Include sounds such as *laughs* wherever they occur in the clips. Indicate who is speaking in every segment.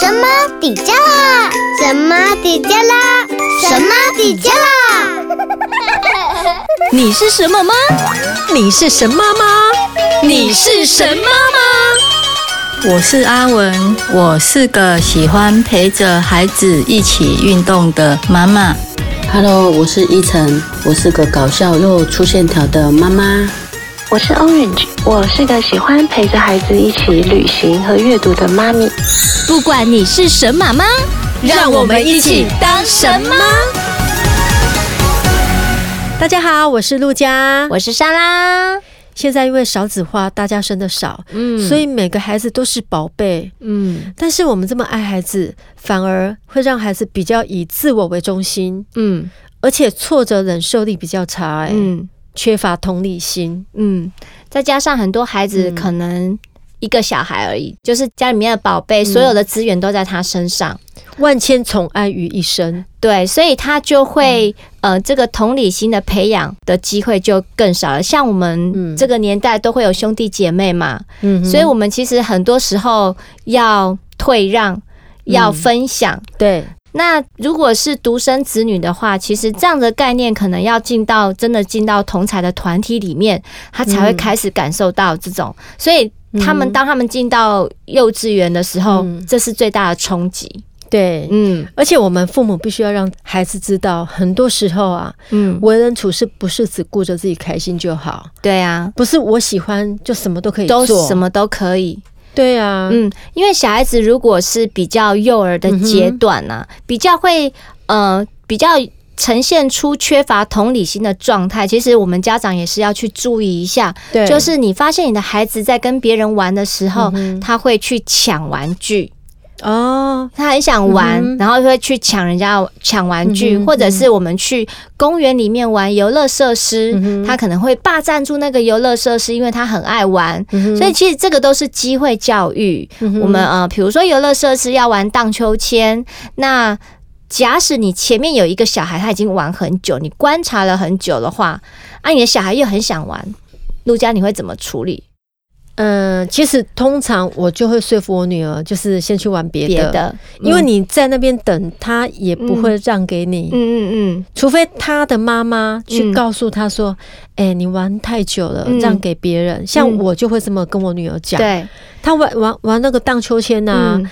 Speaker 1: 神妈底加拉？神妈底加拉？神妈底加拉？
Speaker 2: 你是什么吗？你是神妈吗？你是神妈吗？
Speaker 3: 我是阿文，我是个喜欢陪着孩子一起运动的妈妈。
Speaker 4: Hello，我是依晨，我是个搞笑又粗线条的妈妈。
Speaker 5: 我是 Orange，我是个喜欢陪着孩子一起旅行和阅读的妈咪。
Speaker 2: 不管你是神马妈，让我们一起当神妈。
Speaker 6: 大家好，我是陆佳，
Speaker 2: 我是莎拉。
Speaker 6: 现在因为少子化，大家生的少，嗯，所以每个孩子都是宝贝，嗯。但是我们这么爱孩子，反而会让孩子比较以自我为中心，嗯，而且挫折忍受力比较差，欸，嗯。缺乏同理心，
Speaker 2: 嗯，再加上很多孩子可能一个小孩而已，嗯、就是家里面的宝贝，所有的资源都在他身上，
Speaker 6: 万千宠爱于一身，
Speaker 2: 对，所以他就会、嗯、呃，这个同理心的培养的机会就更少了。像我们这个年代都会有兄弟姐妹嘛，嗯，所以我们其实很多时候要退让，要分享，
Speaker 6: 嗯、对。
Speaker 2: 那如果是独生子女的话，其实这样的概念可能要进到真的进到同才的团体里面，他才会开始感受到这种。所以他们当他们进到幼稚园的时候，这是最大的冲击。
Speaker 6: 对，嗯，而且我们父母必须要让孩子知道，很多时候啊，嗯，为人处事不是只顾着自己开心就好。
Speaker 2: 对啊，
Speaker 6: 不是我喜欢就什么都可以做，
Speaker 2: 都什么都可以。
Speaker 6: 对啊，
Speaker 2: 嗯，因为小孩子如果是比较幼儿的阶段呢、啊，嗯、比较会呃比较呈现出缺乏同理心的状态，其实我们家长也是要去注意一下。对，就是你发现你的孩子在跟别人玩的时候，嗯、他会去抢玩具。哦，他很想玩，嗯、然后会去抢人家抢玩具，嗯、或者是我们去公园里面玩游乐设施，嗯、他可能会霸占住那个游乐设施，因为他很爱玩。嗯、所以其实这个都是机会教育。嗯、我们呃，比如说游乐设施要玩荡秋千，那假使你前面有一个小孩他已经玩很久，你观察了很久的话，啊，你的小孩又很想玩，陆家你会怎么处理？
Speaker 6: 嗯，其实通常我就会说服我女儿，就是先去玩别的，的嗯、因为你在那边等，她也不会让给你。嗯嗯嗯，除非她的妈妈去告诉她说：“哎、嗯欸，你玩太久了，嗯、让给别人。”像我就会这么跟我女儿讲。对，她玩玩玩那个荡秋千呐、啊。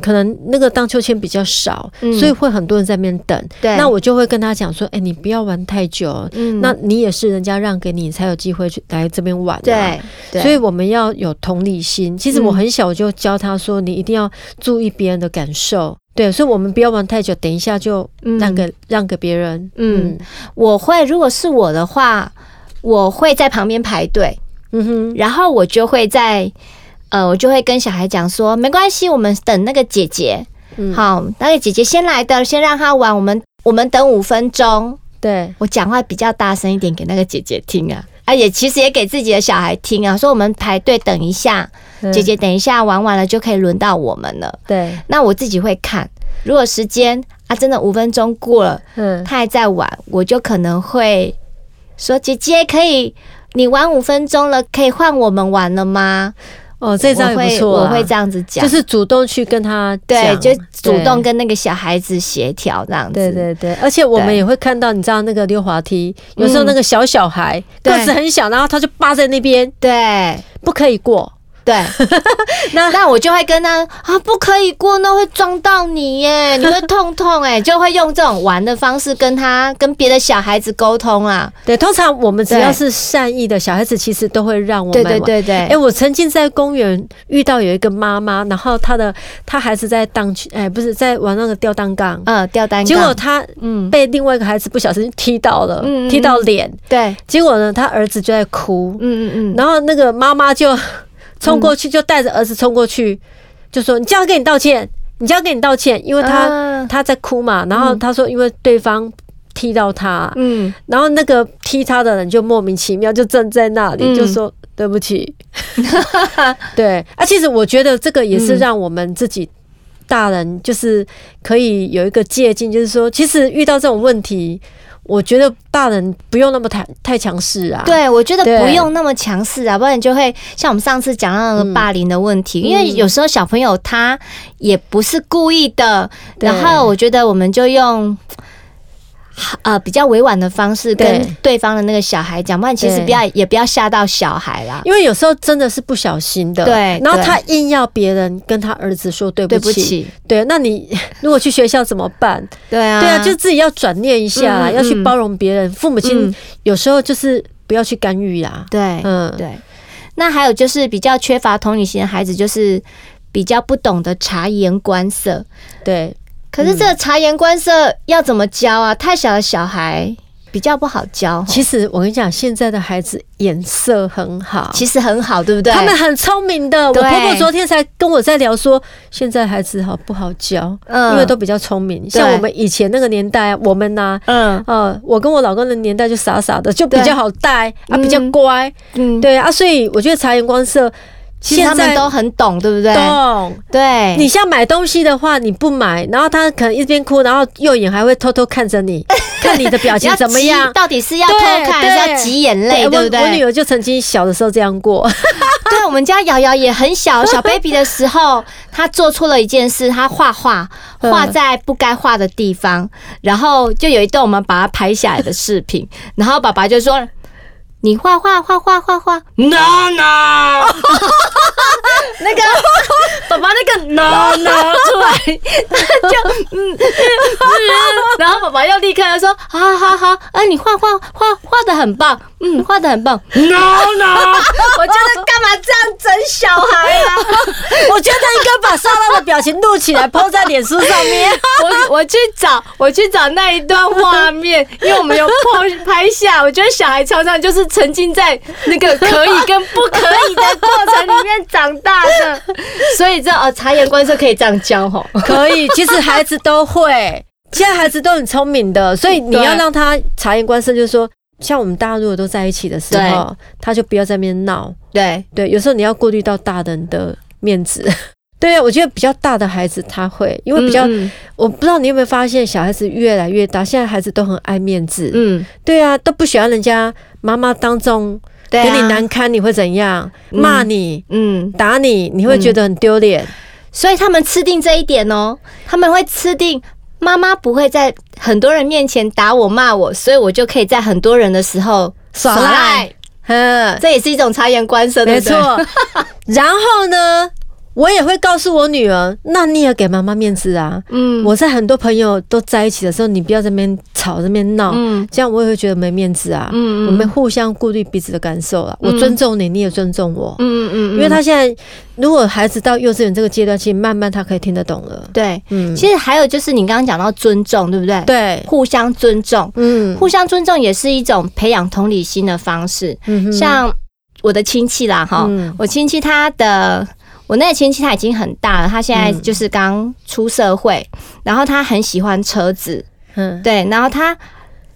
Speaker 6: 嗯可能那个荡秋千比较少，嗯、所以会很多人在那边等。对，那我就会跟他讲说：“哎、欸，你不要玩太久，嗯、那你也是人家让给你，你才有机会去来这边玩、啊。对”对，所以我们要有同理心。其实我很小我就教他说：“你一定要注意别人的感受。”对，所以我们不要玩太久，等一下就让给、嗯、让给别人。嗯，
Speaker 2: 我会，如果是我的话，我会在旁边排队。嗯哼，然后我就会在。呃，我就会跟小孩讲说，没关系，我们等那个姐姐，嗯、好，那个姐姐先来的，先让她玩，我们我们等五分钟。对，我讲话比较大声一点给那个姐姐听啊，啊也其实也给自己的小孩听啊，说我们排队等一下，姐姐等一下玩完了就可以轮到我们了。对，那我自己会看，如果时间啊真的五分钟过了，嗯，他还在玩，我就可能会说，姐姐可以，你玩五分钟了，可以换我们玩了吗？
Speaker 6: 哦，这招也不错、啊，
Speaker 2: 我会这样子讲，
Speaker 6: 就是主动去跟他，
Speaker 2: 对，就主动跟那个小孩子协调这样子。
Speaker 6: 对对对，而且我们也会看到，你知道那个溜滑梯，有时候那个小小孩个子很小，然后他就扒在那边，
Speaker 2: 对，
Speaker 6: 不可以过。
Speaker 2: 对，*laughs* 那那我就会跟他啊，不可以过，那会撞到你耶，*laughs* 你会痛痛哎，就会用这种玩的方式跟他跟别的小孩子沟通啊。
Speaker 6: 对，通常我们只要是善意的小孩子，其实都会让我们玩。对对对对。哎，我曾经在公园遇到有一个妈妈，然后她的她孩子在荡去，哎，不是在玩那个吊单杠，
Speaker 2: 嗯，吊单杠。
Speaker 6: 结果她嗯被另外一个孩子不小心踢到了，嗯，踢到脸。对。结果呢，她儿子就在哭，嗯嗯嗯，然后那个妈妈就。冲过去就带着儿子冲过去，就说：“你叫他给你道歉，你叫他给你道歉，因为他他在哭嘛。”然后他说：“因为对方踢到他，嗯，然后那个踢他的人就莫名其妙就站在那里，就说对不起。*laughs* ”对，啊，其实我觉得这个也是让我们自己大人就是可以有一个借鉴，就是说，其实遇到这种问题。我觉得大人不用那么太太强势啊。
Speaker 2: 对，我觉得不用那么强势啊，不然就会像我们上次讲到那个霸凌的问题。嗯、因为有时候小朋友他也不是故意的，然后我觉得我们就用。呃，比较委婉的方式跟对方的那个小孩讲，不然其实不要也不要吓到小孩啦。
Speaker 6: 因为有时候真的是不小心的，
Speaker 2: 对。
Speaker 6: 然后他硬要别人跟他儿子说对不起，
Speaker 2: 对不起，
Speaker 6: 对。那你 *laughs* 如果去学校怎么办？
Speaker 2: 对啊，
Speaker 6: 对啊，就自己要转念一下，要去包容别人。父母亲有时候就是不要去干预呀。
Speaker 2: 对，嗯，对。那还有就是比较缺乏同理心的孩子，就是比较不懂得察言观色，
Speaker 6: 对。
Speaker 2: 可是这个察言观色要怎么教啊？太小的小孩比较不好教。
Speaker 6: 其实我跟你讲，现在的孩子眼色很好，
Speaker 2: 其实很好，对不对？
Speaker 6: 他们很聪明的。我婆婆昨天才跟我在聊说，现在孩子好不好教？嗯，因为都比较聪明。像我们以前那个年代，我们呢，嗯，呃，我跟我老公的年代就傻傻的，就比较好带啊，比较乖。嗯，对啊，所以我觉得察言观色。
Speaker 2: 其实他们都很懂，对不对？
Speaker 6: 懂，
Speaker 2: 对。
Speaker 6: 你像买东西的话，你不买，然后他可能一边哭，然后右眼还会偷偷看着你，*laughs* 看你的表情怎么样？
Speaker 2: 到底是要偷看还是要挤眼泪？对不对？
Speaker 6: 我女儿就曾经小的时候这样过。*laughs*
Speaker 2: 对，我们家瑶瑶也很小，小 baby 的时候，她做错了一件事，她画画画在不该画的地方，然后就有一段我们把它拍下来的视频，然后爸爸就说。你画画画画画画
Speaker 6: ，no no，，*laughs*
Speaker 2: 那个爸爸那个 no no *laughs* 出来，就嗯，然后爸爸又立刻要说好好好，啊，你画画画画的很棒，嗯，画的很棒，No no，，*laughs* 我觉得干嘛这样整小孩啊？*laughs*
Speaker 6: 我觉得应该把莎拉的表情录起来，po 在脸书上面。*laughs*
Speaker 2: 我我去找我去找那一段画面，因为我们有 po 拍下，我觉得小孩常常就是。沉浸在那个可以跟不可以的过程里面长大的，所以这哦，察言观色可以这样教吼，
Speaker 6: 可以。其实孩子都会，现在孩子都很聪明的，所以你要让他察言观色，就是说，像我们大家如果都在一起的时候，他就不要在那边闹。
Speaker 2: 对对，
Speaker 6: 有时候你要顾虑到大人的面子。*laughs* 对啊，我觉得比较大的孩子他会，因为比较，嗯嗯，我不知道你有没有发现，小孩子越来越大，现在孩子都很爱面子。嗯，对啊，都不喜欢人家妈妈当众给你难堪，你会怎样？骂你，嗯，打你，你会觉得很丢脸。
Speaker 2: 所以他们吃定这一点哦，他们会吃定妈妈不会在很多人面前打我骂我，所以我就可以在很多人的时候耍赖。嗯，这也是一种察言观色，
Speaker 6: 没错。*laughs* 然后呢？我也会告诉我女儿，那你也给妈妈面子啊。嗯，我在很多朋友都在一起的时候，你不要在那边吵，在那边闹，嗯，这样我也会觉得没面子啊。嗯，我们互相顾虑彼此的感受了。我尊重你，你也尊重我。嗯嗯，因为他现在如果孩子到幼稚园这个阶段，其实慢慢他可以听得懂了。
Speaker 2: 对，嗯，其实还有就是你刚刚讲到尊重，对不对？
Speaker 6: 对，
Speaker 2: 互相尊重，嗯，互相尊重也是一种培养同理心的方式。嗯，像我的亲戚啦，哈，我亲戚他的。我那个亲戚他已经很大了，他现在就是刚出社会，嗯、然后他很喜欢车子，嗯，对，然后他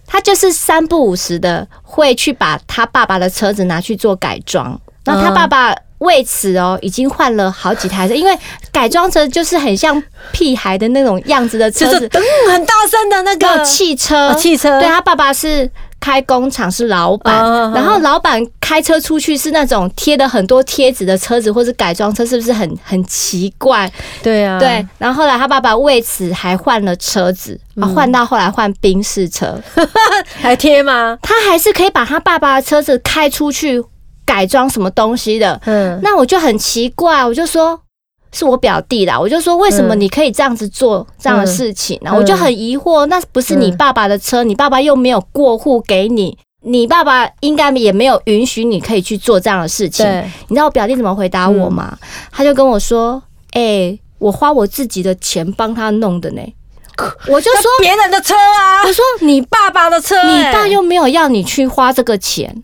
Speaker 2: 他就是三不五时的会去把他爸爸的车子拿去做改装，然后他爸爸为此哦已经换了好几台车，因为改装车就是很像屁孩的那种样子的车子，
Speaker 6: 噔很大声的那个。
Speaker 2: 汽车，
Speaker 6: 哦、汽车，
Speaker 2: 对，他爸爸是。开工厂是老板，然后老板开车出去是那种贴的很多贴纸的车子，或是改装车，是不是很很奇怪？
Speaker 6: 对啊，
Speaker 2: 对。然后后来他爸爸为此还换了车子，啊，换到后来换宾士车，*laughs*
Speaker 6: 还贴吗？
Speaker 2: 他还是可以把他爸爸的车子开出去改装什么东西的。嗯，那我就很奇怪，我就说。是我表弟啦，我就说，为什么你可以这样子做这样的事情呢？我就很疑惑，那不是你爸爸的车，你爸爸又没有过户给你，你爸爸应该也没有允许你可以去做这样的事情。你知道我表弟怎么回答我吗？他就跟我说：“哎，我花我自己的钱帮他弄的呢。”我就说
Speaker 6: 别人的车啊，
Speaker 2: 我说你
Speaker 6: 爸爸的车，
Speaker 2: 你爸又没有要你去花这个钱。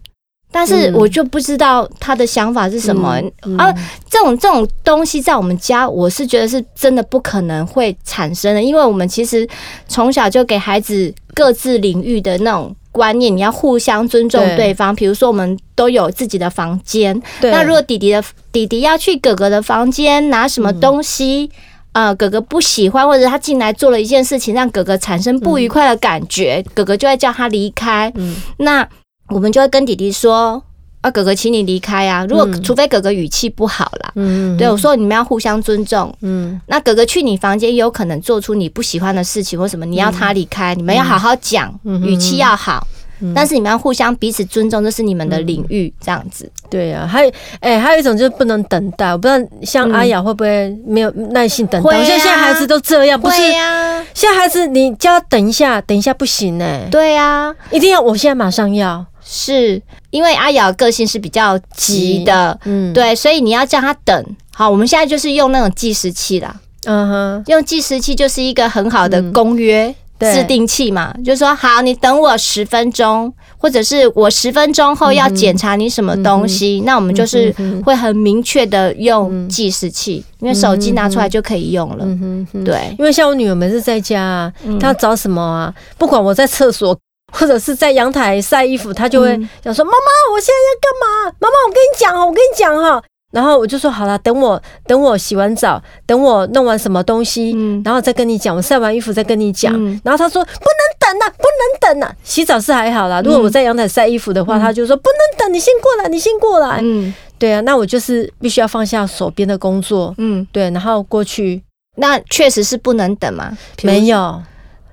Speaker 2: 但是我就不知道他的想法是什么，嗯嗯、啊？这种这种东西在我们家，我是觉得是真的不可能会产生的，因为我们其实从小就给孩子各自领域的那种观念，你要互相尊重对方。比如说，我们都有自己的房间，那如果弟弟的弟弟要去哥哥的房间拿什么东西，呃哥哥不喜欢，或者他进来做了一件事情让哥哥产生不愉快的感觉，嗯、哥哥就会叫他离开。嗯，那我们就会跟弟弟说。啊，哥哥，请你离开啊！如果除非哥哥语气不好啦，嗯，对我说你们要互相尊重，嗯，那哥哥去你房间也有可能做出你不喜欢的事情或什么，你要他离开，你们要好好讲，语气要好，但是你们要互相彼此尊重，这是你们的领域，这样子。
Speaker 6: 对啊，还有哎，还有一种就是不能等待，我不知道像阿雅会不会没有耐心等待？我觉得现在孩子都这样，不是呀？现在孩子你叫他等一下，等一下不行哎，
Speaker 2: 对呀，
Speaker 6: 一定要我现在马上要。
Speaker 2: 是因为阿瑶个性是比较急的，嗯，对，所以你要叫他等。好，我们现在就是用那种计时器啦，嗯哼，用计时器就是一个很好的公约制定器嘛，就是说，好，你等我十分钟，或者是我十分钟后要检查你什么东西，那我们就是会很明确的用计时器，因为手机拿出来就可以用了，对，
Speaker 6: 因为像我女儿每次在家啊，她要找什么啊，不管我在厕所。或者是在阳台晒衣服，他就会想说：“妈妈，我现在要干嘛？妈妈，我跟你讲哈，我跟你讲哈。”然后我就说：“好了，等我等我洗完澡，等我弄完什么东西，然后再跟你讲。我晒完衣服再跟你讲。”然后他说：“不能等呐，不能等呐。洗澡是还好啦，如果我在阳台晒衣服的话，他就说：不能等，你先过来，你先过来。”嗯，对啊，那我就是必须要放下手边的工作，嗯，对，然后过去。
Speaker 2: 那确实是不能等嘛？
Speaker 6: 没有。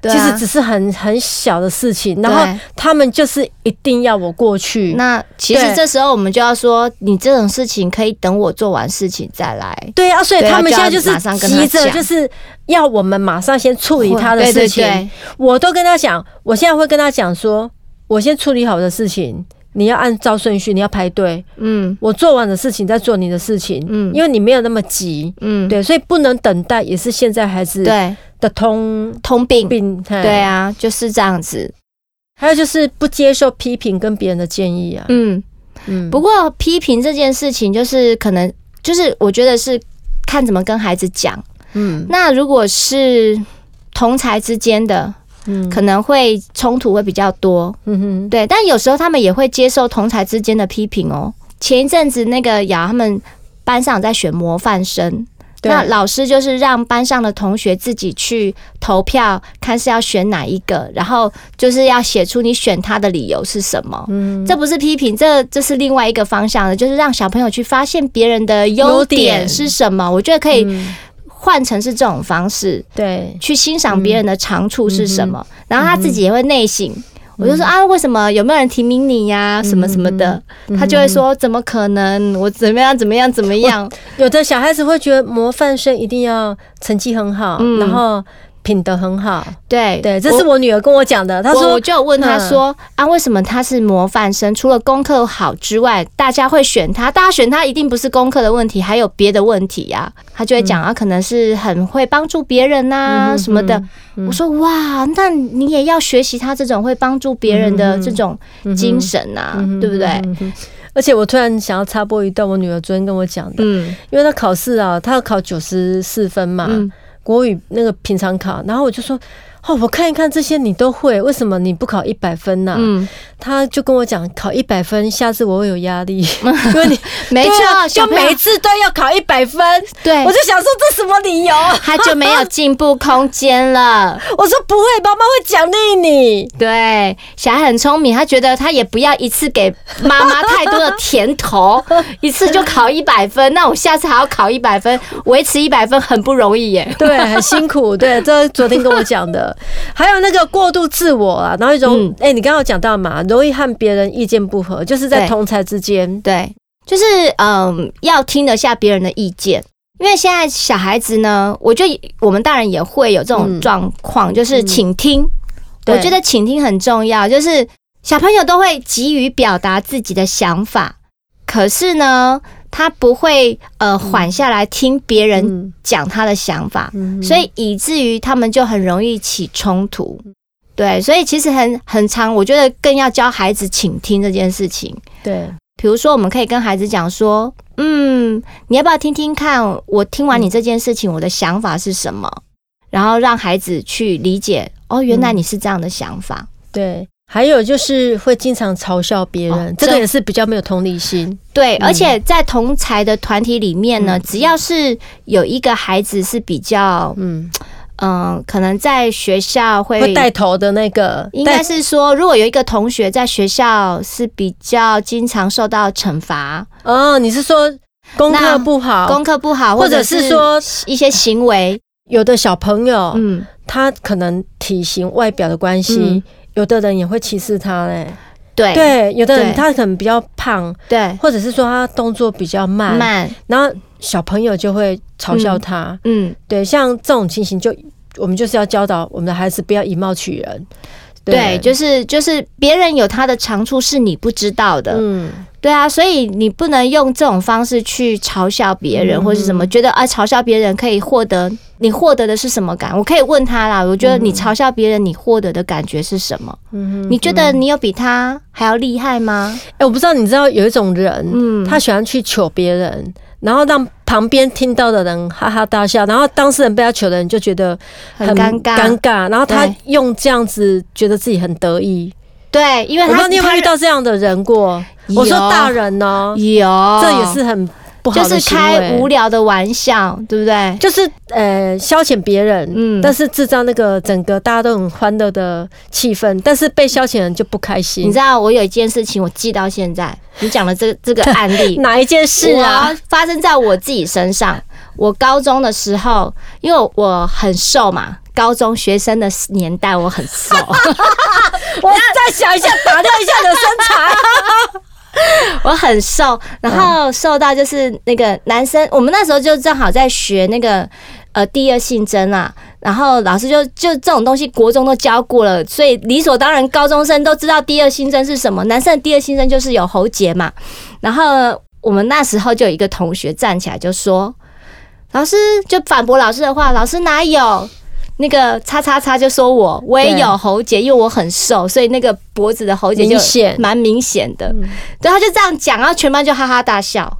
Speaker 6: 其实只是很很小的事情，然后他们就是一定要我过去。
Speaker 2: 那其实这时候我们就要说，你这种事情可以等我做完事情再来。
Speaker 6: 对啊，所以他们现在就是急着，就是要我们马上先处理他的事情。我都跟他讲，我现在会跟他讲说，我先处理好的事情，你要按照顺序，你要排队。嗯，我做完的事情再做你的事情。嗯，因为你没有那么急。嗯，对，所以不能等待，也是现在孩子对。的通
Speaker 2: 通病，病对啊，就是这样子。
Speaker 6: 还有就是不接受批评跟别人的建议啊。
Speaker 2: 嗯嗯。不过批评这件事情，就是可能就是我觉得是看怎么跟孩子讲。嗯。那如果是同才之间的，嗯，可能会冲突会比较多。嗯哼。对，但有时候他们也会接受同才之间的批评哦。前一阵子那个雅他们班上在选模范生。那老师就是让班上的同学自己去投票，看是要选哪一个，然后就是要写出你选他的理由是什么。嗯，这不是批评，这这是另外一个方向的，就是让小朋友去发现别人的优点是什么。我觉得可以换成是这种方式，对，去欣赏别人的长处是什么，然后他自己也会内省。我就说啊，为什么有没有人提名你呀？什么什么的，他就会说怎么可能？我怎么样怎么样怎么样？*laughs*
Speaker 6: 有的小孩子会觉得模范生一定要成绩很好，然后。品德很好，
Speaker 2: 对
Speaker 6: 对，这是我女儿跟我讲的。她说，
Speaker 2: 我就问她说啊，为什么她是模范生？除了功课好之外，大家会选她，大家选她一定不是功课的问题，还有别的问题呀。她就会讲啊，可能是很会帮助别人呐什么的。我说哇，那你也要学习她这种会帮助别人的这种精神呐，对不对？
Speaker 6: 而且我突然想要插播一段，我女儿昨天跟我讲的，嗯，因为她考试啊，她要考九十四分嘛。国语那个平常考，然后我就说。哦，我看一看这些你都会，为什么你不考一百分呢？嗯，他就跟我讲，考一百分，下次我会有压力，*laughs* 因为你
Speaker 2: 没错，
Speaker 6: 就每次都要考一百分。对，我就想说这什么理由？
Speaker 2: 他就没有进步空间了。*laughs*
Speaker 6: 我说不会，妈妈会奖励你。
Speaker 2: 对，小孩很聪明，他觉得他也不要一次给妈妈太多的甜头，*laughs* 一次就考一百分，那我下次还要考一百分，维持一百分很不容易耶。
Speaker 6: 对，很辛苦。对，这是昨天跟我讲的。还有那个过度自我啊，然后一种哎、嗯。欸，你刚刚有讲到嘛，容易和别人意见不合，就是在同侪之间，
Speaker 2: 对，就是嗯，要听得下别人的意见，因为现在小孩子呢，我觉得我们大人也会有这种状况，就是倾听，我觉得倾听很重要，就是小朋友都会急于表达自己的想法，可是呢。他不会呃缓下来听别人讲他的想法，所以以至于他们就很容易起冲突。对，所以其实很很长，我觉得更要教孩子倾听这件事情。
Speaker 6: 对，
Speaker 2: 比如说我们可以跟孩子讲说，嗯，你要不要听听看？我听完你这件事情，我的想法是什么？然后让孩子去理解，哦，原来你是这样的想法。
Speaker 6: 对。还有就是会经常嘲笑别人，哦、这个也是比较没有同理心。
Speaker 2: 对，嗯、而且在同才的团体里面呢，嗯、只要是有一个孩子是比较，嗯。嗯、呃，可能在学校会
Speaker 6: 会带头的那个，
Speaker 2: 应该是说，如果有一个同学在学校是比较经常受到惩罚，
Speaker 6: 哦，你是说功课不好，
Speaker 2: 功课不好，或者是说一些行为，
Speaker 6: 有的小朋友，嗯，他可能体型外表的关系。嗯有的人也会歧视他嘞，
Speaker 2: 对。
Speaker 6: 对，有的人他可能比较胖，
Speaker 2: 对，
Speaker 6: 或者是说他动作比较慢，
Speaker 2: 慢，
Speaker 6: 然后小朋友就会嘲笑他，嗯，对，像这种情形就我们就是要教导我们的孩子不要以貌取人，
Speaker 2: 对，就是就是别人有他的长处是你不知道的，嗯。对啊，所以你不能用这种方式去嘲笑别人，或是什么，觉得啊，嘲笑别人可以获得你获得的是什么感？我可以问他啦，我觉得你嘲笑别人，你获得的感觉是什么？你觉得你有比他还要厉害吗？
Speaker 6: 哎，我不知道，你知道有一种人，嗯，他喜欢去求别人，然后让旁边听到的人哈哈大笑，然后当事人被他求的人就觉得很尴尬，尴尬，然后他用这样子觉得自己很得意。
Speaker 2: 对，因为他
Speaker 6: 我不知道你有没有遇到这样的人过？我说大人呢，
Speaker 2: 有，
Speaker 6: 这也是很不好的，
Speaker 2: 就是开无聊的玩笑，对不对？
Speaker 6: 就是呃消遣别人，嗯，但是制造那个整个大家都很欢乐的气氛，但是被消遣人就不开心。
Speaker 2: 你知道我有一件事情我记到现在，你讲的这个这个案例 *laughs*
Speaker 6: 哪一件事啊？
Speaker 2: 发生在我自己身上。我高中的时候，因为我很瘦嘛。高中学生的年代，我很瘦。*laughs*
Speaker 6: 我再想一下，打掉一下你的身材。*laughs* *laughs*
Speaker 2: 我很瘦，然后瘦到就是那个男生，我们那时候就正好在学那个呃第二性征啊。然后老师就就这种东西，国中都教过了，所以理所当然，高中生都知道第二性征是什么。男生的第二性征就是有喉结嘛。然后我们那时候就有一个同学站起来就说：“老师就反驳老师的话，老师哪有？”那个叉叉叉就说我我也有喉结，因为我很瘦，所以那个脖子的喉结就蛮明显的。对，他就这样讲，然后全班就哈哈大笑。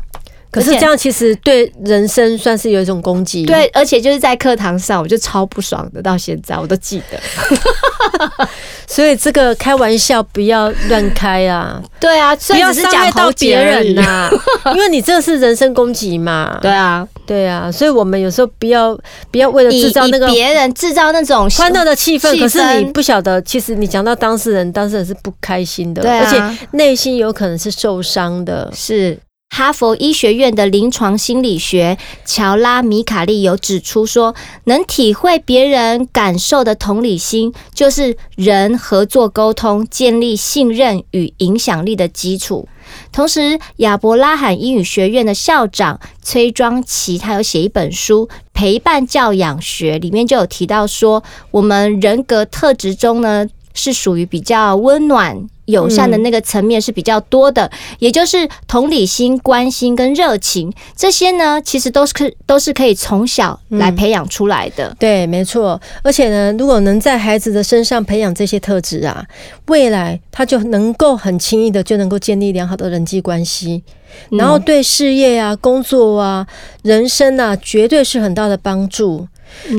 Speaker 6: 可是这样其实对人生算是有一种攻击。
Speaker 2: 对，而且就是在课堂上，我就超不爽的，到现在我都记得。*laughs*
Speaker 6: 所以这个开玩笑不要乱开啊！
Speaker 2: 对啊，不要伤害到别人呐，*laughs*
Speaker 6: 因为你这是人身攻击嘛。
Speaker 2: 对啊，
Speaker 6: 对啊，所以我们有时候不要不要为了制造那个
Speaker 2: 别人制造那种
Speaker 6: 欢乐的气氛，可是你不晓得，其实你讲到当事人，当事人是不开心的，而且内心有可能是受伤的，
Speaker 2: 是。哈佛医学院的临床心理学乔拉米卡利有指出说，能体会别人感受的同理心，就是人合作沟通、建立信任与影响力的基础。同时，亚伯拉罕英语学院的校长崔庄奇他有写一本书《陪伴教养学》，里面就有提到说，我们人格特质中呢，是属于比较温暖。友善的那个层面是比较多的，也就是同理心、关心跟热情这些呢，其实都是可都是可以从小来培养出来的。
Speaker 6: 对，没错。而且呢，如果能在孩子的身上培养这些特质啊，未来他就能够很轻易的就能够建立良好的人际关系，然后对事业啊、工作啊、人生啊，绝对是很大的帮助。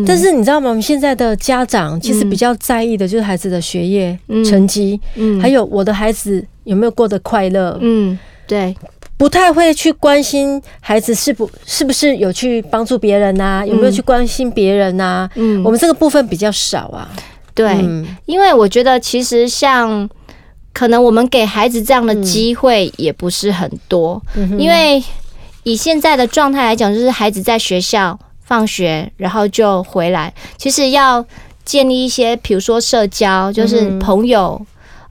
Speaker 6: 但是你知道吗？我们现在的家长其实比较在意的就是孩子的学业成绩，嗯，还有我的孩子有没有过得快乐，
Speaker 2: 嗯，对，
Speaker 6: 不太会去关心孩子是不是不是有去帮助别人呐，有没有去关心别人呐？嗯，我们这个部分比较少啊。
Speaker 2: 对，因为我觉得其实像可能我们给孩子这样的机会也不是很多，因为以现在的状态来讲，就是孩子在学校。放学然后就回来，其实要建立一些，比如说社交，就是朋友，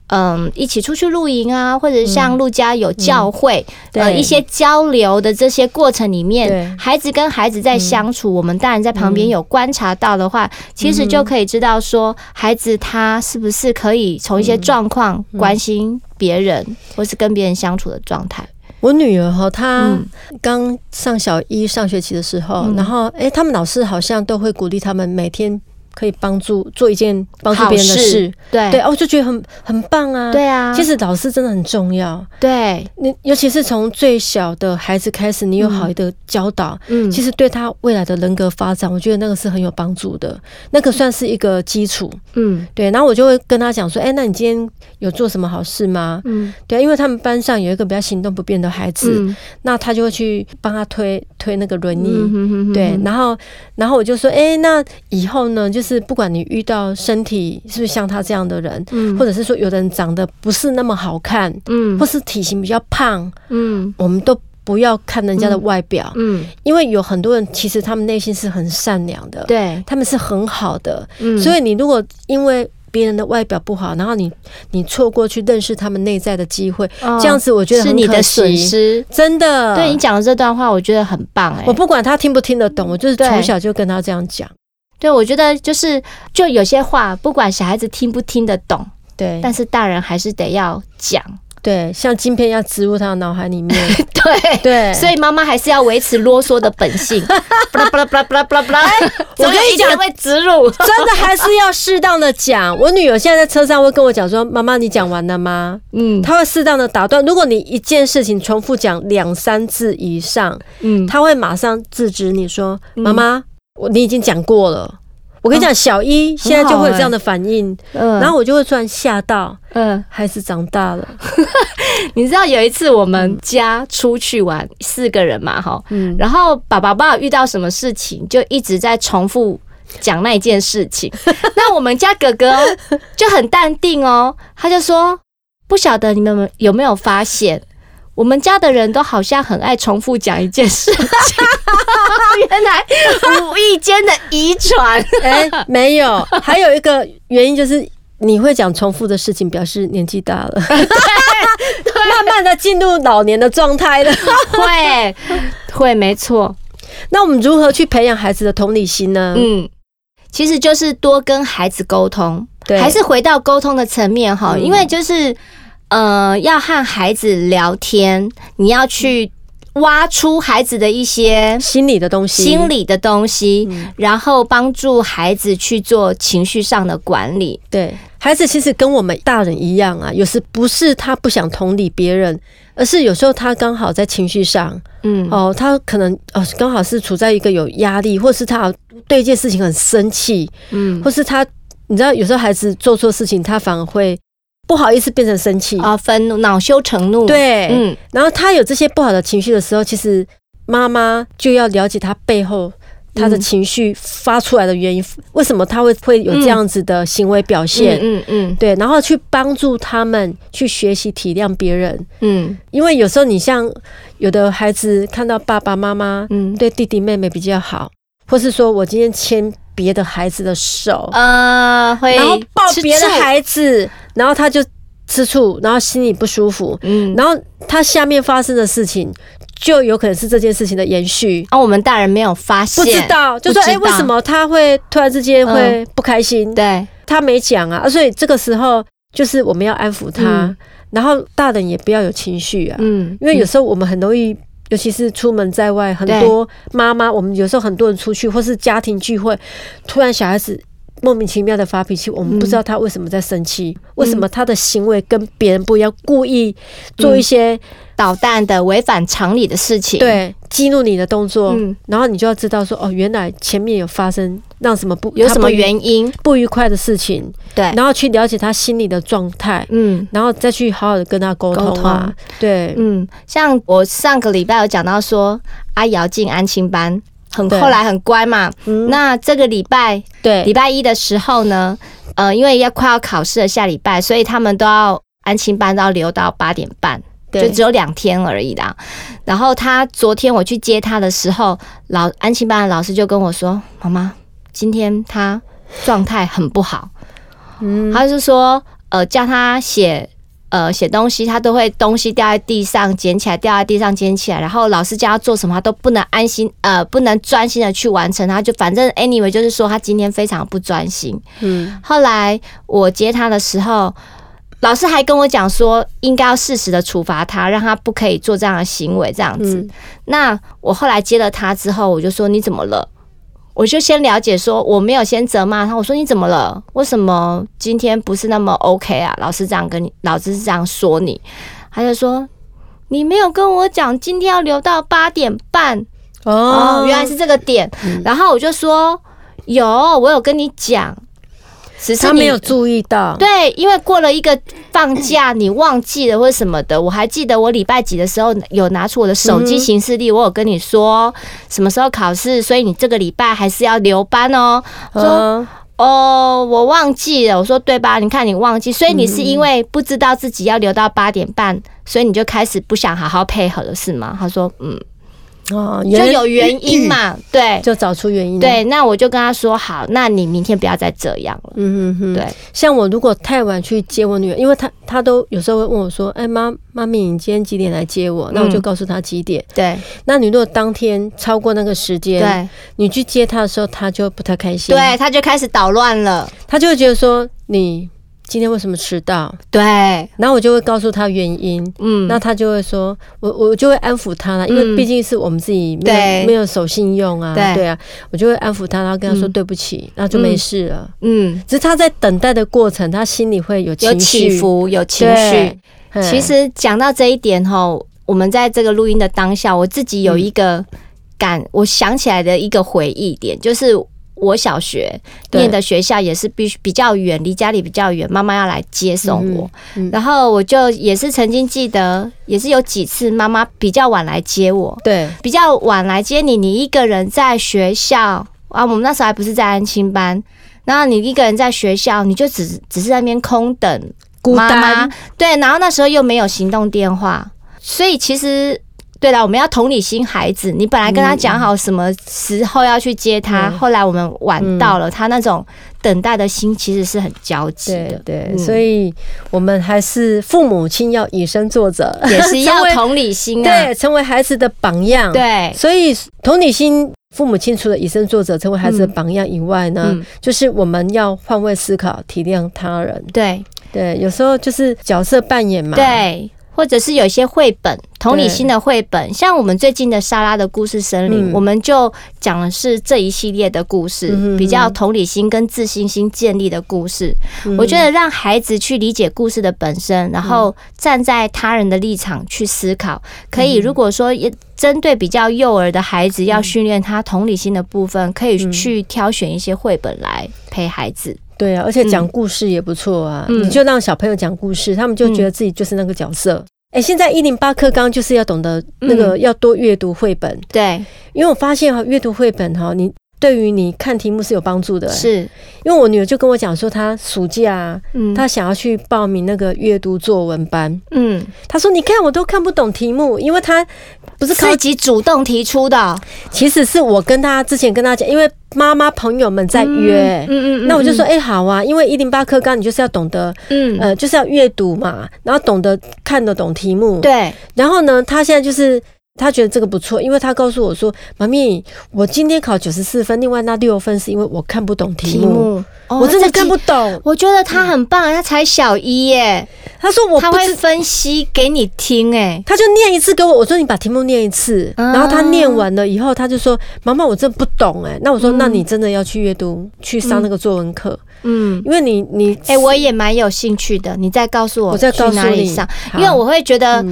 Speaker 2: 嗯，嗯，一起出去露营啊，或者像陆家有教会，嗯、呃，一些交流的这些过程里面，孩子跟孩子在相处，嗯、我们大人在旁边有观察到的话，嗯、其实就可以知道说，孩子他是不是可以从一些状况关心别人，嗯、或是跟别人相处的状态。
Speaker 6: 我女儿哈，她刚上小一上学期的时候，然后诶，他们老师好像都会鼓励他们每天可以帮助做一件帮助别人的事，
Speaker 2: 事对
Speaker 6: 对，哦，我就觉得很很棒啊。
Speaker 2: 对啊，
Speaker 6: 其实老师真的很重要。
Speaker 2: 对，
Speaker 6: 你尤其是从最小的孩子开始，你有好的教导，嗯，其实对他未来的人格发展，我觉得那个是很有帮助的。那个算是一个基础，嗯，对。然后我就会跟他讲说，哎、欸，那你今天有做什么好事吗？嗯，对，因为他们班上有一个比较行动不便的孩子，嗯、那他就会去帮他推推那个轮椅，嗯、哼哼哼对。然后，然后我就说，哎、欸，那以后呢，就是。是不管你遇到身体是不是像他这样的人，嗯，或者是说有的人长得不是那么好看，嗯，或是体型比较胖，嗯，我们都不要看人家的外表，嗯，因为有很多人其实他们内心是很善良的，对，他们是很好的，嗯，所以你如果因为别人的外表不好，然后你你错过去认识他们内在的机会，这样子我觉得是你的损失，真的。
Speaker 2: 对，你讲的这段话，我觉得很棒哎，
Speaker 6: 我不管他听不听得懂，我就是从小就跟他这样讲。
Speaker 2: 对，我觉得就是，就有些话，不管小孩子听不听得懂，对，但是大人还是得要讲。
Speaker 6: 对，像晶片要植入他的脑海里面。*laughs*
Speaker 2: 对对，所以妈妈还是要维持啰嗦的本性。*laughs* 巴拉巴拉巴拉巴拉巴拉巴拉，我跟你讲，会植入，
Speaker 6: 真的还是要适当的讲。我女儿现在在车上会跟我讲说：“妈妈，你讲完了吗？”嗯，她会适当的打断。如果你一件事情重复讲两三次以上，嗯，她会马上制止你说：“妈妈。”我你已经讲过了，我跟你讲，小一现在就会有这样的反应，嗯，然后我就会突然吓到，嗯，孩子长大了。*laughs*
Speaker 2: 你知道有一次我们家出去玩，四个人嘛，哈，嗯，然后爸爸爸爸遇到什么事情，就一直在重复讲那一件事情。*laughs* 那我们家哥哥就很淡定哦，他就说，不晓得你们有没有发现。我们家的人都好像很爱重复讲一件事情，*laughs* 原来无意间的遗传。*laughs*
Speaker 6: 哎，没有，还有一个原因就是你会讲重复的事情，表示年纪大了，*laughs* 慢慢的进入老年的状态了。
Speaker 2: 会，会，没错。
Speaker 6: 那我们如何去培养孩子的同理心呢？嗯，
Speaker 2: 其实就是多跟孩子沟通，对，还是回到沟通的层面哈，因为就是。呃，要和孩子聊天，你要去挖出孩子的一些
Speaker 6: 心理的东西，
Speaker 2: 心理的东西，然后帮助孩子去做情绪上的管理。
Speaker 6: 对，孩子其实跟我们大人一样啊，有时不是他不想同理别人，而是有时候他刚好在情绪上，嗯，哦，他可能哦刚好是处在一个有压力，或是他对一件事情很生气，嗯，或是他你知道，有时候孩子做错事情，他反而会。不好意思，变成生气
Speaker 2: 啊，愤怒、恼羞成怒。
Speaker 6: 对，嗯，然后他有这些不好的情绪的时候，其实妈妈就要了解他背后他的情绪发出来的原因，为什么他会会有这样子的行为表现？嗯嗯，对，然后去帮助他们去学习体谅别人。嗯，因为有时候你像有的孩子看到爸爸妈妈嗯对弟弟妹妹比较好，或是说我今天牵别的孩子的手。呃，会然后抱别的孩子。然后他就吃醋，然后心里不舒服，嗯，然后他下面发生的事情就有可能是这件事情的延续，
Speaker 2: 而、啊、我们大人没有发现，
Speaker 6: 不知道，就说哎，为什么他会突然之间会不开心？嗯、对，他没讲啊，所以这个时候就是我们要安抚他，嗯、然后大人也不要有情绪啊，嗯，因为有时候我们很容易，尤其是出门在外，很多妈妈，我们有时候很多人出去或是家庭聚会，突然小孩子。莫名其妙的发脾气，我们不知道他为什么在生气，嗯、为什么他的行为跟别人不一样，故意做一些捣蛋的、违反常理的事情，对，激怒你的动作，嗯、然后你就要知道说，哦，原来前面有发生让什么不
Speaker 2: 有什么原因？
Speaker 6: 不愉快的事情，对，然后去了解他心里的状态，嗯，然后再去好好的跟他沟通啊，通对，
Speaker 2: 嗯，像我上个礼拜有讲到说，阿瑶进安亲班。很后来很乖嘛，嗯、那这个礼拜对。礼拜一的时候呢，呃，因为要快要考试了，下礼拜，所以他们都要安亲班都要留到八点半，对。就只有两天而已啦。然后他昨天我去接他的时候，老安亲班的老师就跟我说：“妈妈，今天他状态很不好。”嗯，他就说：“呃，叫他写。”呃，写东西他都会东西掉在地上捡起来，掉在地上捡起来，然后老师叫他做什么，他都不能安心，呃，不能专心的去完成，他就反正 anyway 就是说他今天非常不专心。嗯，后来我接他的时候，老师还跟我讲说，应该要适时的处罚他，让他不可以做这样的行为，这样子。嗯，那我后来接了他之后，我就说你怎么了？我就先了解说，我没有先责骂他。我说你怎么了？为什么今天不是那么 OK 啊？老师这样跟你，老师是这样说你，他就说你没有跟我讲今天要留到八点半哦，哦，原来是这个点。嗯、然后我就说有，我有跟你讲。只是
Speaker 6: 他没有注意到，
Speaker 2: 对，因为过了一个放假，你忘记了或者什么的。我还记得我礼拜几的时候有拿出我的手机行事历，我有跟你说什么时候考试，所以你这个礼拜还是要留班哦。说哦，我忘记了。我说对吧？你看你忘记，所以你是因为不知道自己要留到八点半，所以你就开始不想好好配合了，是吗？他说嗯。哦，就有原因嘛，对，
Speaker 6: 就找出原因。
Speaker 2: 对，那我就跟他说好，那你明天不要再这样了。嗯哼哼，对。
Speaker 6: 像我如果太晚去接我女儿，因为她她都有时候会问我说：“哎，妈妈咪，你今天几点来接我？”那我就告诉她几点。对。那你如果当天超过那个时间，对，你去接她的时候，她就不太开心。
Speaker 2: 对，她就开始捣乱了，
Speaker 6: 她就会觉得说你。今天为什么迟到？
Speaker 2: 对，
Speaker 6: 然后我就会告诉他原因。嗯，那他就会说，我我就会安抚他了，因为毕竟是我们自己没有没有守信用啊。对啊，我就会安抚他，然后跟他说对不起，然后就没事了。嗯，只是他在等待的过程，他心里会有有
Speaker 2: 起伏，有情绪。其实讲到这一点哈，我们在这个录音的当下，我自己有一个感，我想起来的一个回忆点就是。我小学念的学校也是必须比较远，离家里比较远，妈妈要来接送我。然后我就也是曾经记得，也是有几次妈妈比较晚来接我。对，比较晚来接你，你一个人在学校啊，我们那时候还不是在安亲班，然后你一个人在学校，你就只只是在那边空等妈妈。对，然后那时候又没有行动电话，所以其实。对了，我们要同理心孩子。你本来跟他讲好什么时候要去接他，嗯、后来我们晚到了，嗯、他那种等待的心其实是很焦急的。
Speaker 6: 对，对嗯、所以我们还是父母亲要以身作则，
Speaker 2: 也是要 *laughs* 同理心
Speaker 6: 啊，对，成为孩子的榜样。对，所以同理心，父母亲除了以身作则，成为孩子的榜样以外呢，嗯、就是我们要换位思考，体谅他人。对，对，有时候就是角色扮演嘛。对。
Speaker 2: 或者是有一些绘本，同理心的绘本，像我们最近的莎拉的故事森林，我们就讲的是这一系列的故事，比较同理心跟自信心建立的故事。我觉得让孩子去理解故事的本身，然后站在他人的立场去思考，可以。如果说针对比较幼儿的孩子，要训练他同理心的部分，可以去挑选一些绘本来陪孩子。
Speaker 6: 对啊，而且讲故事也不错啊！嗯、你就让小朋友讲故事，他们就觉得自己就是那个角色。哎、嗯，现在一零八课纲就是要懂得那个要多阅读绘本。对、嗯，因为我发现哈，阅读绘本哈，你对于你看题目是有帮助的。是，因为我女儿就跟我讲说，她暑假，嗯，她想要去报名那个阅读作文班。嗯，她说：“你看，我都看不懂题目，因为她。”不是自己主动提出的，其实是我跟她之前跟她讲，因为妈妈朋友们在约，嗯嗯，那我就说，哎，好啊，因为一零八课纲，你就是要懂得，嗯呃，就是要阅读嘛，然后懂得看得懂题目，对，然后呢，她现在就是。他觉得这个不错，因为他告诉我说：“妈咪，我今天考九十四分，另外那六分是因为我看不懂题目，题目哦、我真的看不懂。”
Speaker 2: 我觉得他很棒，他才小一耶。
Speaker 6: 他说我：“
Speaker 2: 他会分析给你听，哎，
Speaker 6: 他就念一次给我。我说你把题目念一次，然后他念完了以后，他就说：‘妈妈，我真的不懂。’哎，那我说：‘那你真的要去阅读，去上那个作文课。’嗯，因为你你
Speaker 2: 哎，我也蛮有兴趣的。你再告诉我，我再告诉你去哪里上，因为我会觉得。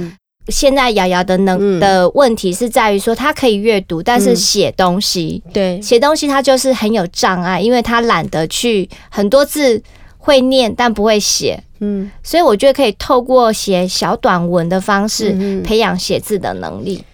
Speaker 2: 嗯”现在瑶瑶的能的问题是在于说，他可以阅读，但是写东西，对，写东西他就是很有障碍，因为他懒得去很多字会念，但不会写，嗯，所以我觉得可以透过写小短文的方式培养写字的能力。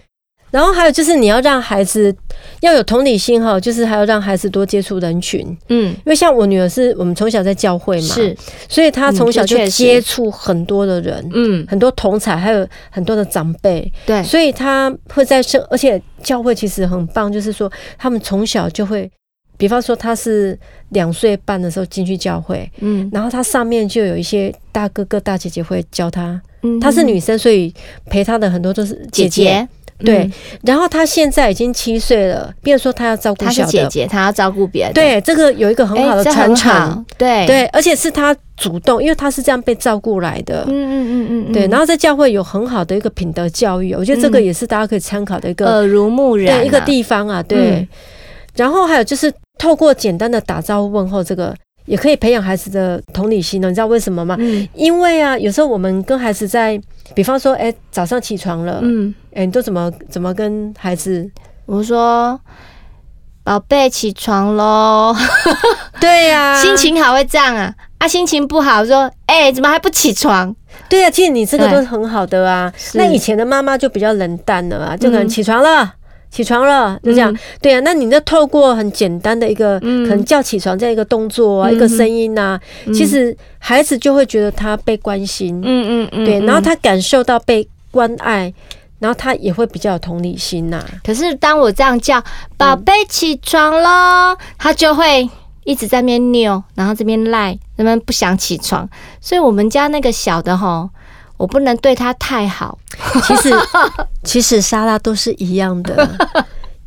Speaker 6: 然后还有就是你要让孩子要有同理心哈，就是还要让孩子多接触人群，嗯，因为像我女儿是我们从小在教会嘛，是，所以她从小就接触很多的人，嗯，很多同才，还有很多的长辈，对，所以她会在生，而且教会其实很棒，就是说他们从小就会，比方说她是两岁半的时候进去教会，嗯，然后她上面就有一些大哥哥大姐姐会教她，嗯，她是女生，所以陪她的很多都是姐姐。姐姐对，然后他现在已经七岁了，比如说他要照顾小的
Speaker 2: 姐姐，他要照顾别人。
Speaker 6: 对，这个有一个很好的传承。对对，而且是他主动，因为他是这样被照顾来的。嗯嗯嗯嗯。对，然后在教会有很好的一个品德教育，我觉得这个也是大家可以参考的一个
Speaker 2: 耳濡目染
Speaker 6: 的一个地方啊。对，然后还有就是透过简单的打招呼问候，这个也可以培养孩子的同理心呢。你知道为什么吗？嗯，因为啊，有时候我们跟孩子在，比方说，哎，早上起床了，嗯，哎，你都怎么怎么跟孩子？
Speaker 2: 我说，宝贝，起床喽。*laughs*
Speaker 6: 对呀、啊，
Speaker 2: 心情好会这样啊。啊，心情不好说，哎，怎么还不起床？
Speaker 6: 对呀、啊，其实你这个都是很好的啊。那以前的妈妈就比较冷淡了啊，就可能起床了。嗯起床了，就这样。嗯、对啊，那你那透过很简单的一个，嗯、可能叫起床这样一个动作啊，嗯、一个声音啊，嗯、其实孩子就会觉得他被关心。嗯嗯嗯。对，然后他感受到被关爱，然后他也会比较有同理心呐、啊。
Speaker 2: 可是当我这样叫“宝贝起床了”，他就会一直在那边扭，然后这边赖，那边不想起床。所以我们家那个小的齁。我不能对他太好，*laughs*
Speaker 6: 其实其实莎拉都是一样的，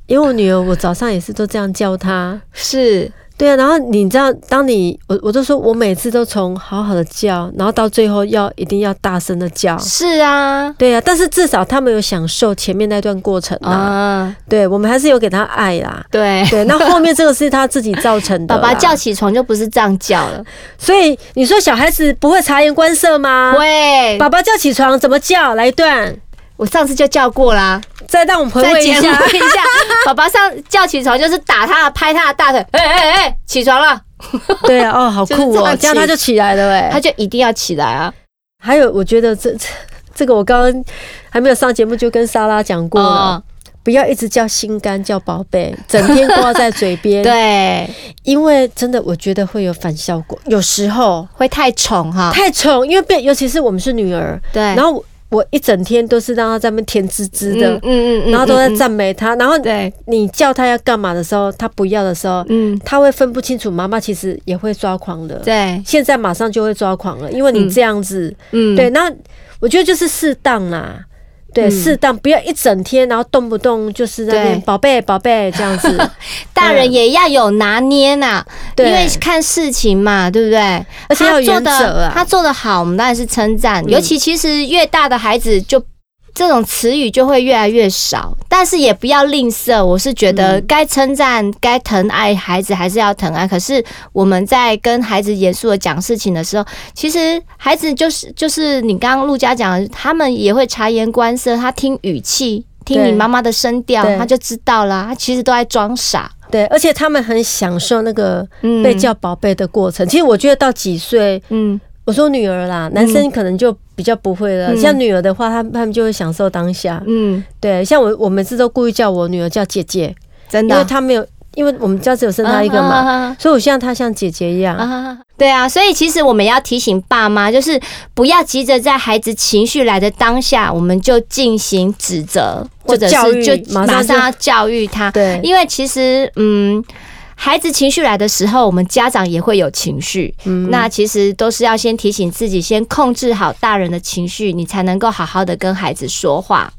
Speaker 6: 因为我女儿，我早上也是都这样叫她，
Speaker 2: 是。
Speaker 6: 对啊，然后你知道，当你我我都说我每次都从好好的叫，然后到最后要一定要大声的叫。
Speaker 2: 是啊，
Speaker 6: 对啊，但是至少他们有享受前面那段过程啊。对，我们还是有给他爱啦。
Speaker 2: 对
Speaker 6: 对，那 *laughs* 后面这个是他自己造成的。
Speaker 2: 爸爸叫起床就不是这样叫了，
Speaker 6: 所以你说小孩子不会察言观色吗？
Speaker 2: 会。
Speaker 6: 爸爸叫起床怎么叫？来一段。
Speaker 2: 我上次就叫过啦，
Speaker 6: 再让我们回味一下。
Speaker 2: 一下，*laughs* 宝宝上叫起床就是打他，拍他的大腿，哎哎哎，起床了。*laughs*
Speaker 6: 对啊，哦，好酷哦，这样他就起来了，哎，
Speaker 2: 他就一定要起来啊。
Speaker 6: 还有，我觉得这这这个我刚刚还没有上节目就跟莎拉讲过了，不要一直叫心肝叫宝贝，整天挂在嘴边。*laughs*
Speaker 2: 对，
Speaker 6: 因为真的我觉得会有反效果，有时候
Speaker 2: 会太宠哈，
Speaker 6: 太宠，因为变，尤其是我们是女儿，对，然后。我一整天都是让他在那边甜滋滋的，嗯嗯嗯，然后都在赞美他，然后对。你叫他要干嘛的时候，他不要的时候，嗯，他会分不清楚。妈妈其实也会抓狂的，对，现在马上就会抓狂了，因为你这样子，嗯，对，那我觉得就是适当啦。对，适当不要一整天，然后动不动就是那边宝贝宝贝这样子。*laughs*
Speaker 2: 大人也要有拿捏呐，因为看事情嘛，对不对？
Speaker 6: 而且要原则啊。
Speaker 2: 他做的好，我们当然是称赞。尤其其实越大的孩子就。这种词语就会越来越少，但是也不要吝啬。我是觉得该称赞、该疼爱孩子还是要疼爱。可是我们在跟孩子严肃的讲事情的时候，其实孩子就是就是你刚刚陆家讲的，他们也会察言观色，他听语气，听你妈妈的声调，他就知道啦。他其实都在装傻。
Speaker 6: 对，而且他们很享受那个被叫宝贝的过程。其实我觉得到几岁，嗯。我说女儿啦，男生可能就比较不会了。嗯、像女儿的话，他他们就会享受当下。嗯，对，像我，我每次都故意叫我女儿叫姐姐，真的，因为她没有，因为我们家只有生她一个嘛，所以我希望她像姐姐一样。
Speaker 2: 啊对啊，所以其实我们要提醒爸妈，就是不要急着在孩子情绪来的当下，我们就进行指责，或者是就马上要教育他。对，因为其实嗯。孩子情绪来的时候，我们家长也会有情绪。嗯，那其实都是要先提醒自己，先控制好大人的情绪，你才能够好好的跟孩子说话。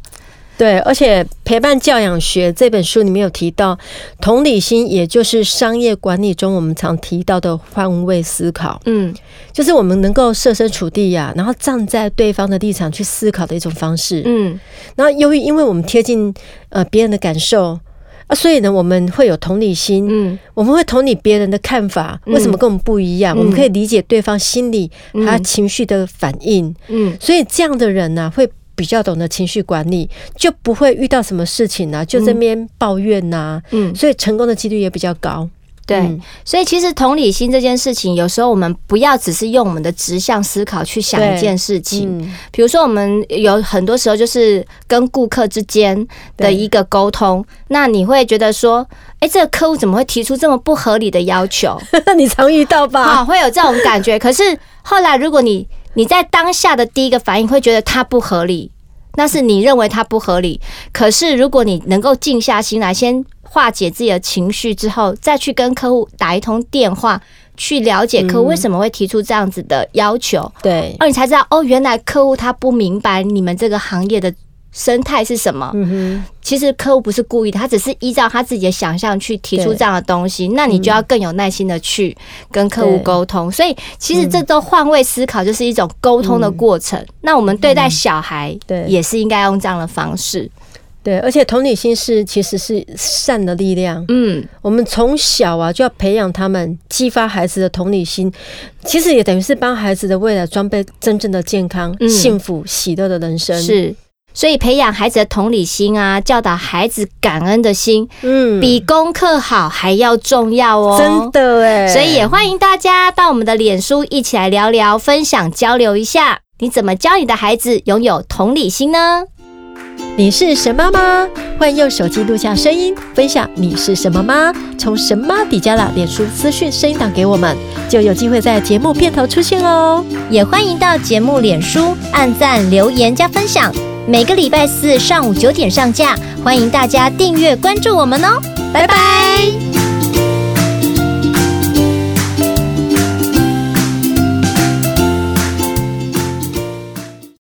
Speaker 6: 对，而且《陪伴教养学》这本书里面有提到，同理心也就是商业管理中我们常提到的换位思考。嗯，就是我们能够设身处地呀、啊，然后站在对方的立场去思考的一种方式。嗯，然后由于因为我们贴近呃别人的感受。啊，所以呢，我们会有同理心，嗯，我们会同理别人的看法，为什么跟我们不一样？嗯、我们可以理解对方心理他情绪的反应，嗯，所以这样的人呢、啊，会比较懂得情绪管理，就不会遇到什么事情呢、啊，就这边抱怨呐、啊，嗯，所以成功的几率也比较高。
Speaker 2: 对，所以其实同理心这件事情，有时候我们不要只是用我们的直向思考去想一件事情。比如说，我们有很多时候就是跟顾客之间的一个沟通，那你会觉得说，哎，这个客户怎么会提出这么不合理的要求？*laughs*
Speaker 6: 你常遇到吧？
Speaker 2: 好，会有这种感觉。可是后来，如果你你在当下的第一个反应会觉得他不合理，那是你认为他不合理。可是如果你能够静下心来，先。化解自己的情绪之后，再去跟客户打一通电话，去了解客户为什么会提出这样子的要求。嗯、对，而你才知道哦，原来客户他不明白你们这个行业的生态是什么。嗯哼，其实客户不是故意的，他只是依照他自己的想象去提出这样的东西。那你就要更有耐心的去跟客户沟通。所以，其实这都换位思考就是一种沟通的过程。那我们对待小孩，对，也是应该用这样的方式。
Speaker 6: 对，而且同理心是其实是善的力量。嗯，我们从小啊就要培养他们，激发孩子的同理心，其实也等于是帮孩子的未来装备真正的健康、嗯、幸福、喜乐的人生。
Speaker 2: 是。所以培养孩子的同理心啊，教导孩子感恩的心，嗯，比功课好还要重要哦。
Speaker 6: 真的哎，
Speaker 2: 所以也欢迎大家到我们的脸书一起来聊聊、分享、交流一下，你怎么教你的孩子拥有同理心呢？
Speaker 6: 你是神妈吗？欢迎用手机录下声音，分享你是什么吗？从神妈底加了脸书资讯声音档给我们，就有机会在节目片头出现哦。
Speaker 2: 也欢迎到节目脸书按赞、留言加分享。每个礼拜四上午九点上架，欢迎大家订阅关注我们哦，拜拜。